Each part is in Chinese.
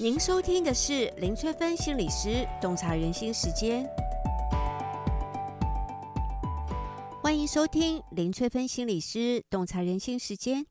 您收听的是林翠芬心理师洞察人心时间，欢迎收听林翠芬心理师洞察人心时间。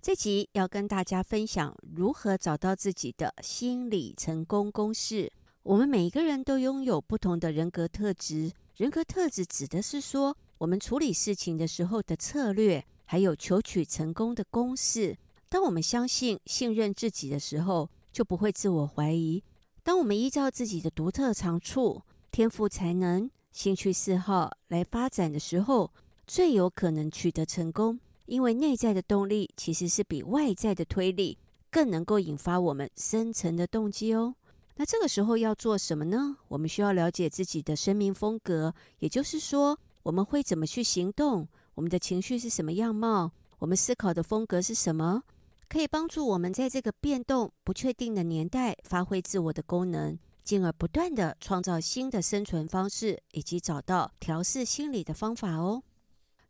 这集要跟大家分享如何找到自己的心理成功公式。我们每一个人都拥有不同的人格特质，人格特质指的是说我们处理事情的时候的策略，还有求取成功的公式。当我们相信、信任自己的时候，就不会自我怀疑。当我们依照自己的独特长处、天赋才能、兴趣嗜好来发展的时候，最有可能取得成功。因为内在的动力其实是比外在的推力更能够引发我们深层的动机哦。那这个时候要做什么呢？我们需要了解自己的生命风格，也就是说，我们会怎么去行动，我们的情绪是什么样貌，我们思考的风格是什么。可以帮助我们在这个变动不确定的年代发挥自我的功能，进而不断地创造新的生存方式，以及找到调试心理的方法哦。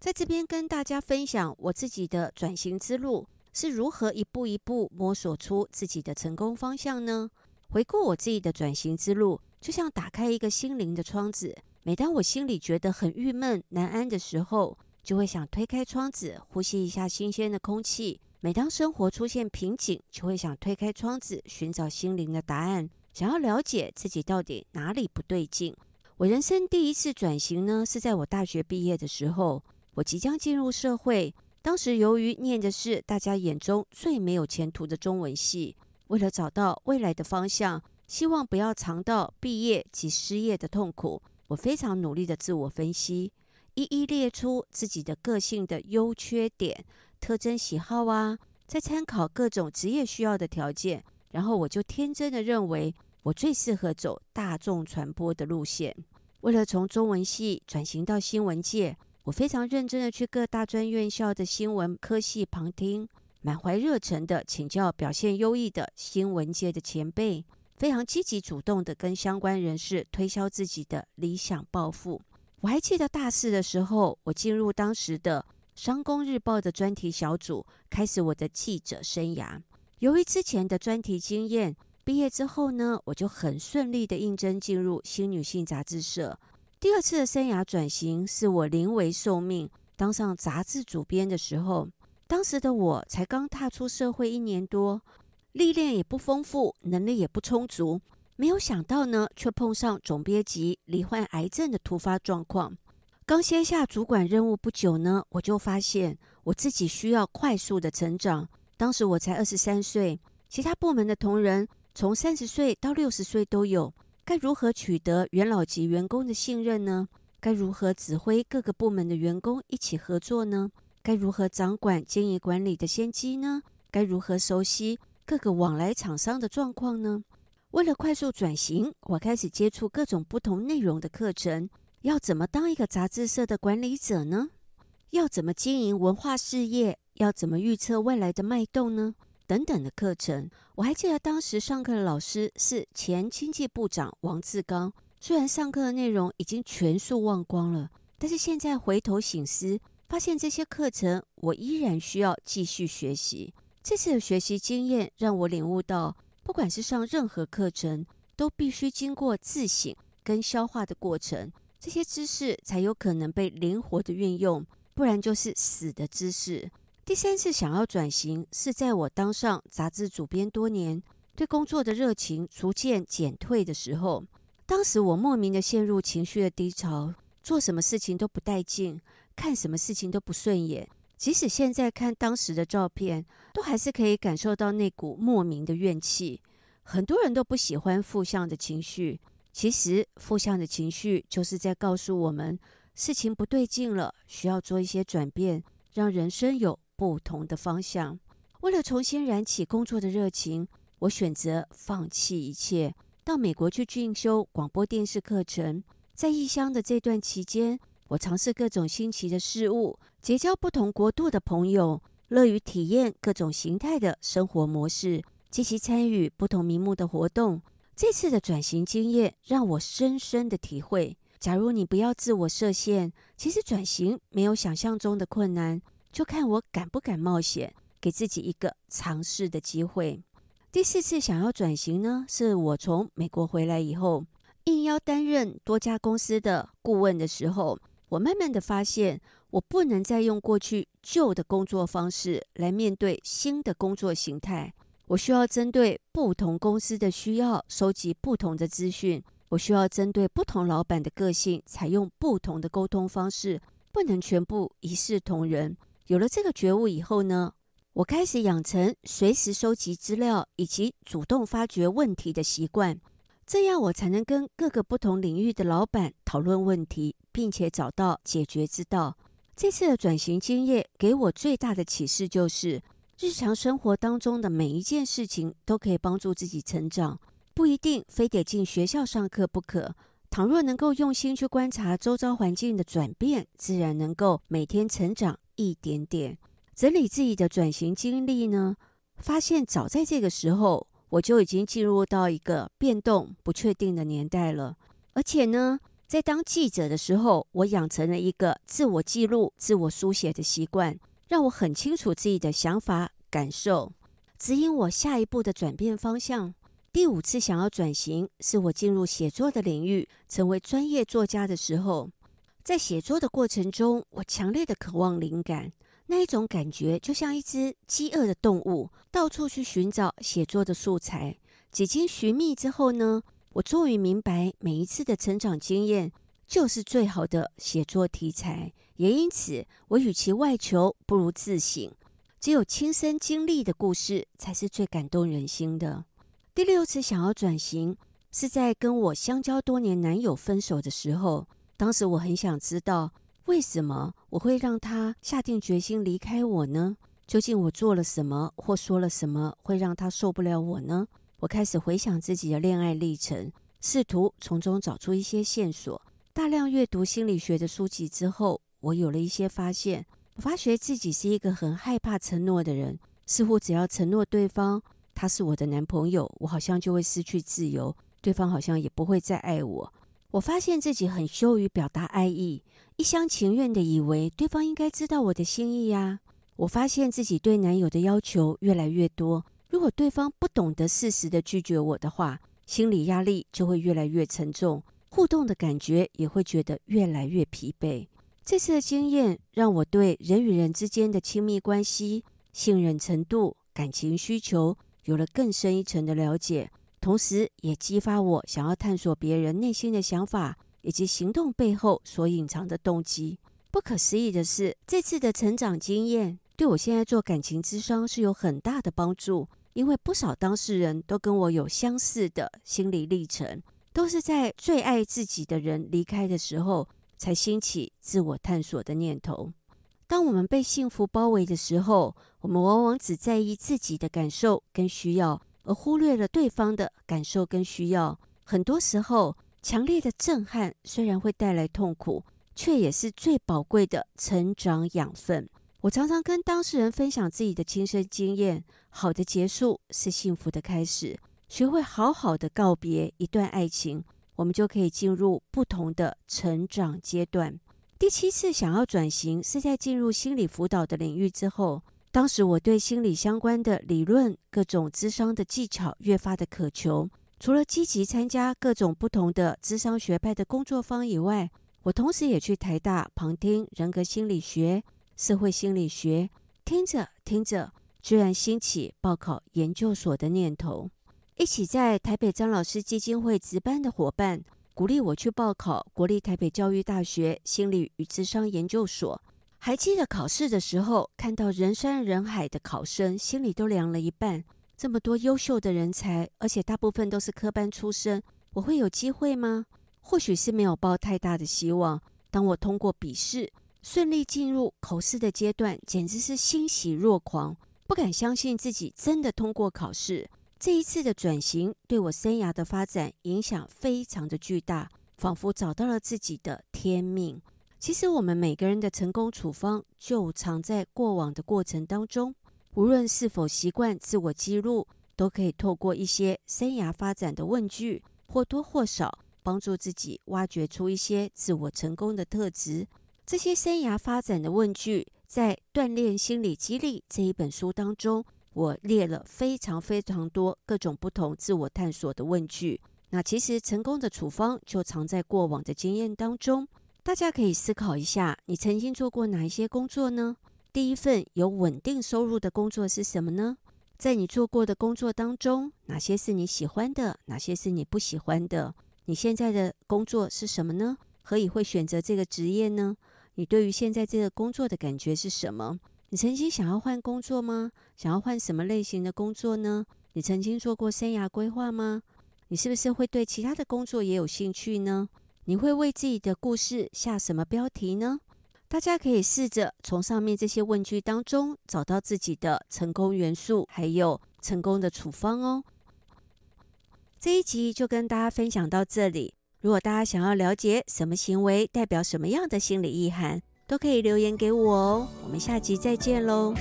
在这边跟大家分享我自己的转型之路是如何一步一步摸索出自己的成功方向呢？回顾我自己的转型之路，就像打开一个心灵的窗子。每当我心里觉得很郁闷难安的时候，就会想推开窗子，呼吸一下新鲜的空气。每当生活出现瓶颈，就会想推开窗子，寻找心灵的答案，想要了解自己到底哪里不对劲。我人生第一次转型呢，是在我大学毕业的时候，我即将进入社会。当时由于念的是大家眼中最没有前途的中文系，为了找到未来的方向，希望不要尝到毕业及失业的痛苦，我非常努力的自我分析，一一列出自己的个性的优缺点。特征喜好啊，再参考各种职业需要的条件，然后我就天真的认为我最适合走大众传播的路线。为了从中文系转型到新闻界，我非常认真的去各大专院校的新闻科系旁听，满怀热忱的请教表现优异的新闻界的前辈，非常积极主动的跟相关人士推销自己的理想抱负。我还记得大四的时候，我进入当时的。商工日报的专题小组开始我的记者生涯。由于之前的专题经验，毕业之后呢，我就很顺利的应征进入新女性杂志社。第二次的生涯转型是我临危受命当上杂志主编的时候。当时的我才刚踏出社会一年多，历练也不丰富，能力也不充足。没有想到呢，却碰上总编辑罹患癌症的突发状况。刚接下主管任务不久呢，我就发现我自己需要快速的成长。当时我才二十三岁，其他部门的同仁从三十岁到六十岁都有。该如何取得元老级员工的信任呢？该如何指挥各个部门的员工一起合作呢？该如何掌管经营管理的先机呢？该如何熟悉各个往来厂商的状况呢？为了快速转型，我开始接触各种不同内容的课程。要怎么当一个杂志社的管理者呢？要怎么经营文化事业？要怎么预测未来的脉动呢？等等的课程，我还记得当时上课的老师是前经济部长王志刚。虽然上课的内容已经全数忘光了，但是现在回头醒思，发现这些课程我依然需要继续学习。这次的学习经验让我领悟到，不管是上任何课程，都必须经过自省跟消化的过程。这些知识才有可能被灵活的运用，不然就是死的知识。第三次想要转型，是在我当上杂志主编多年，对工作的热情逐渐减退的时候。当时我莫名的陷入情绪的低潮，做什么事情都不带劲，看什么事情都不顺眼。即使现在看当时的照片，都还是可以感受到那股莫名的怨气。很多人都不喜欢负向的情绪。其实，负向的情绪就是在告诉我们，事情不对劲了，需要做一些转变，让人生有不同的方向。为了重新燃起工作的热情，我选择放弃一切，到美国去进修广播电视课程。在异乡的这段期间，我尝试各种新奇的事物，结交不同国度的朋友，乐于体验各种形态的生活模式，积极参与不同名目的活动。这次的转型经验让我深深的体会：假如你不要自我设限，其实转型没有想象中的困难，就看我敢不敢冒险，给自己一个尝试的机会。第四次想要转型呢，是我从美国回来以后，应邀担任多家公司的顾问的时候，我慢慢的发现，我不能再用过去旧的工作方式来面对新的工作形态。我需要针对不同公司的需要，收集不同的资讯。我需要针对不同老板的个性，采用不同的沟通方式，不能全部一视同仁。有了这个觉悟以后呢，我开始养成随时收集资料以及主动发掘问题的习惯，这样我才能跟各个不同领域的老板讨论问题，并且找到解决之道。这次的转型经验给我最大的启示就是，日常生活当中的每一件事情都可以帮助自己成长，不一定非得进学校上课不可。倘若能够用心去观察周遭环境的转变，自然能够每天成长一点点。整理自己的转型经历呢，发现早在这个时候，我就已经进入到一个变动不确定的年代了。而且呢，在当记者的时候，我养成了一个自我记录、自我书写的习惯，让我很清楚自己的想法、感受，指引我下一步的转变方向。第五次想要转型，是我进入写作的领域，成为专业作家的时候。在写作的过程中，我强烈的渴望灵感。那一种感觉，就像一只饥饿的动物，到处去寻找写作的素材。几经寻觅之后呢，我终于明白，每一次的成长经验就是最好的写作题材。也因此，我与其外求，不如自省。只有亲身经历的故事，才是最感动人心的。第六次想要转型，是在跟我相交多年男友分手的时候。当时我很想知道。为什么我会让他下定决心离开我呢？究竟我做了什么或说了什么会让他受不了我呢？我开始回想自己的恋爱历程，试图从中找出一些线索。大量阅读心理学的书籍之后，我有了一些发现。我发觉自己是一个很害怕承诺的人，似乎只要承诺对方他是我的男朋友，我好像就会失去自由，对方好像也不会再爱我。我发现自己很羞于表达爱意。一厢情愿地以为对方应该知道我的心意呀。我发现自己对男友的要求越来越多，如果对方不懂得适时地拒绝我的话，心理压力就会越来越沉重，互动的感觉也会觉得越来越疲惫。这次的经验让我对人与人之间的亲密关系、信任程度、感情需求有了更深一层的了解，同时也激发我想要探索别人内心的想法。以及行动背后所隐藏的动机。不可思议的是，这次的成长经验对我现在做感情咨商是有很大的帮助。因为不少当事人都跟我有相似的心理历程，都是在最爱自己的人离开的时候，才兴起自我探索的念头。当我们被幸福包围的时候，我们往往只在意自己的感受跟需要，而忽略了对方的感受跟需要。很多时候，强烈的震撼虽然会带来痛苦，却也是最宝贵的成长养分。我常常跟当事人分享自己的亲身经验：好的结束是幸福的开始。学会好好的告别一段爱情，我们就可以进入不同的成长阶段。第七次想要转型，是在进入心理辅导的领域之后。当时我对心理相关的理论、各种咨商的技巧越发的渴求。除了积极参加各种不同的咨商学派的工作坊以外，我同时也去台大旁听人格心理学、社会心理学，听着听着，居然兴起报考研究所的念头。一起在台北张老师基金会值班的伙伴鼓励我去报考国立台北教育大学心理与智商研究所。还记得考试的时候，看到人山人海的考生，心里都凉了一半。这么多优秀的人才，而且大部分都是科班出身，我会有机会吗？或许是没有抱太大的希望。当我通过笔试，顺利进入口试的阶段，简直是欣喜若狂，不敢相信自己真的通过考试。这一次的转型对我生涯的发展影响非常的巨大，仿佛找到了自己的天命。其实我们每个人的成功处方，就藏在过往的过程当中。无论是否习惯自我记录，都可以透过一些生涯发展的问句，或多或少帮助自己挖掘出一些自我成功的特质。这些生涯发展的问句，在《锻炼心理激励》这一本书当中，我列了非常非常多各种不同自我探索的问句。那其实成功的处方就藏在过往的经验当中。大家可以思考一下，你曾经做过哪一些工作呢？第一份有稳定收入的工作是什么呢？在你做过的工作当中，哪些是你喜欢的，哪些是你不喜欢的？你现在的工作是什么呢？何以会选择这个职业呢？你对于现在这个工作的感觉是什么？你曾经想要换工作吗？想要换什么类型的工作呢？你曾经做过生涯规划吗？你是不是会对其他的工作也有兴趣呢？你会为自己的故事下什么标题呢？大家可以试着从上面这些问句当中找到自己的成功元素，还有成功的处方哦。这一集就跟大家分享到这里。如果大家想要了解什么行为代表什么样的心理意涵，都可以留言给我哦。我们下集再见喽。